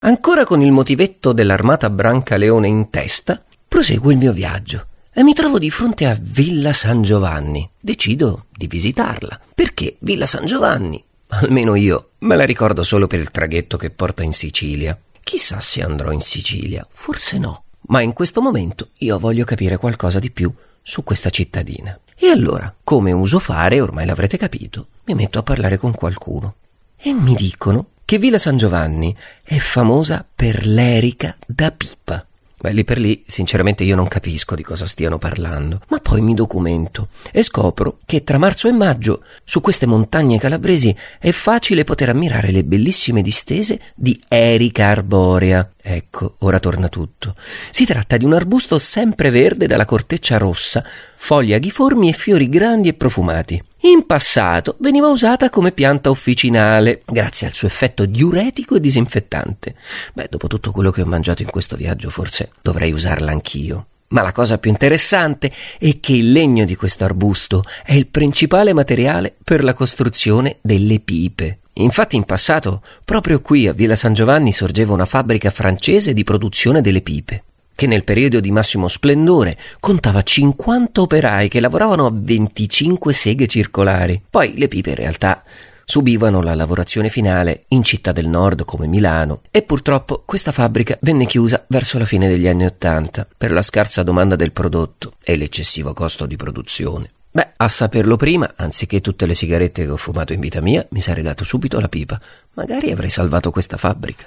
Ancora con il motivetto dell'armata Brancaleone in testa, proseguo il mio viaggio e mi trovo di fronte a Villa San Giovanni. Decido di visitarla. Perché Villa San Giovanni? Almeno io me la ricordo solo per il traghetto che porta in Sicilia. Chissà se andrò in Sicilia, forse no. Ma in questo momento io voglio capire qualcosa di più su questa cittadina. E allora, come uso fare, ormai l'avrete capito, mi metto a parlare con qualcuno. E mi dicono che Villa San Giovanni è famosa per l'erica da pipa. Beh, lì per lì, sinceramente io non capisco di cosa stiano parlando, ma poi mi documento e scopro che tra marzo e maggio su queste montagne calabresi è facile poter ammirare le bellissime distese di Erica arborea. Ecco, ora torna tutto. Si tratta di un arbusto sempreverde dalla corteccia rossa, foglie aghiformi e fiori grandi e profumati. In passato veniva usata come pianta officinale, grazie al suo effetto diuretico e disinfettante. Beh, dopo tutto quello che ho mangiato in questo viaggio, forse dovrei usarla anch'io. Ma la cosa più interessante è che il legno di questo arbusto è il principale materiale per la costruzione delle pipe. Infatti in passato, proprio qui a Villa San Giovanni sorgeva una fabbrica francese di produzione delle pipe che nel periodo di massimo splendore contava 50 operai che lavoravano a 25 seghe circolari. Poi le pipe in realtà subivano la lavorazione finale in città del nord come Milano e purtroppo questa fabbrica venne chiusa verso la fine degli anni Ottanta per la scarsa domanda del prodotto e l'eccessivo costo di produzione. Beh, a saperlo prima, anziché tutte le sigarette che ho fumato in vita mia, mi sarei dato subito la pipa. Magari avrei salvato questa fabbrica.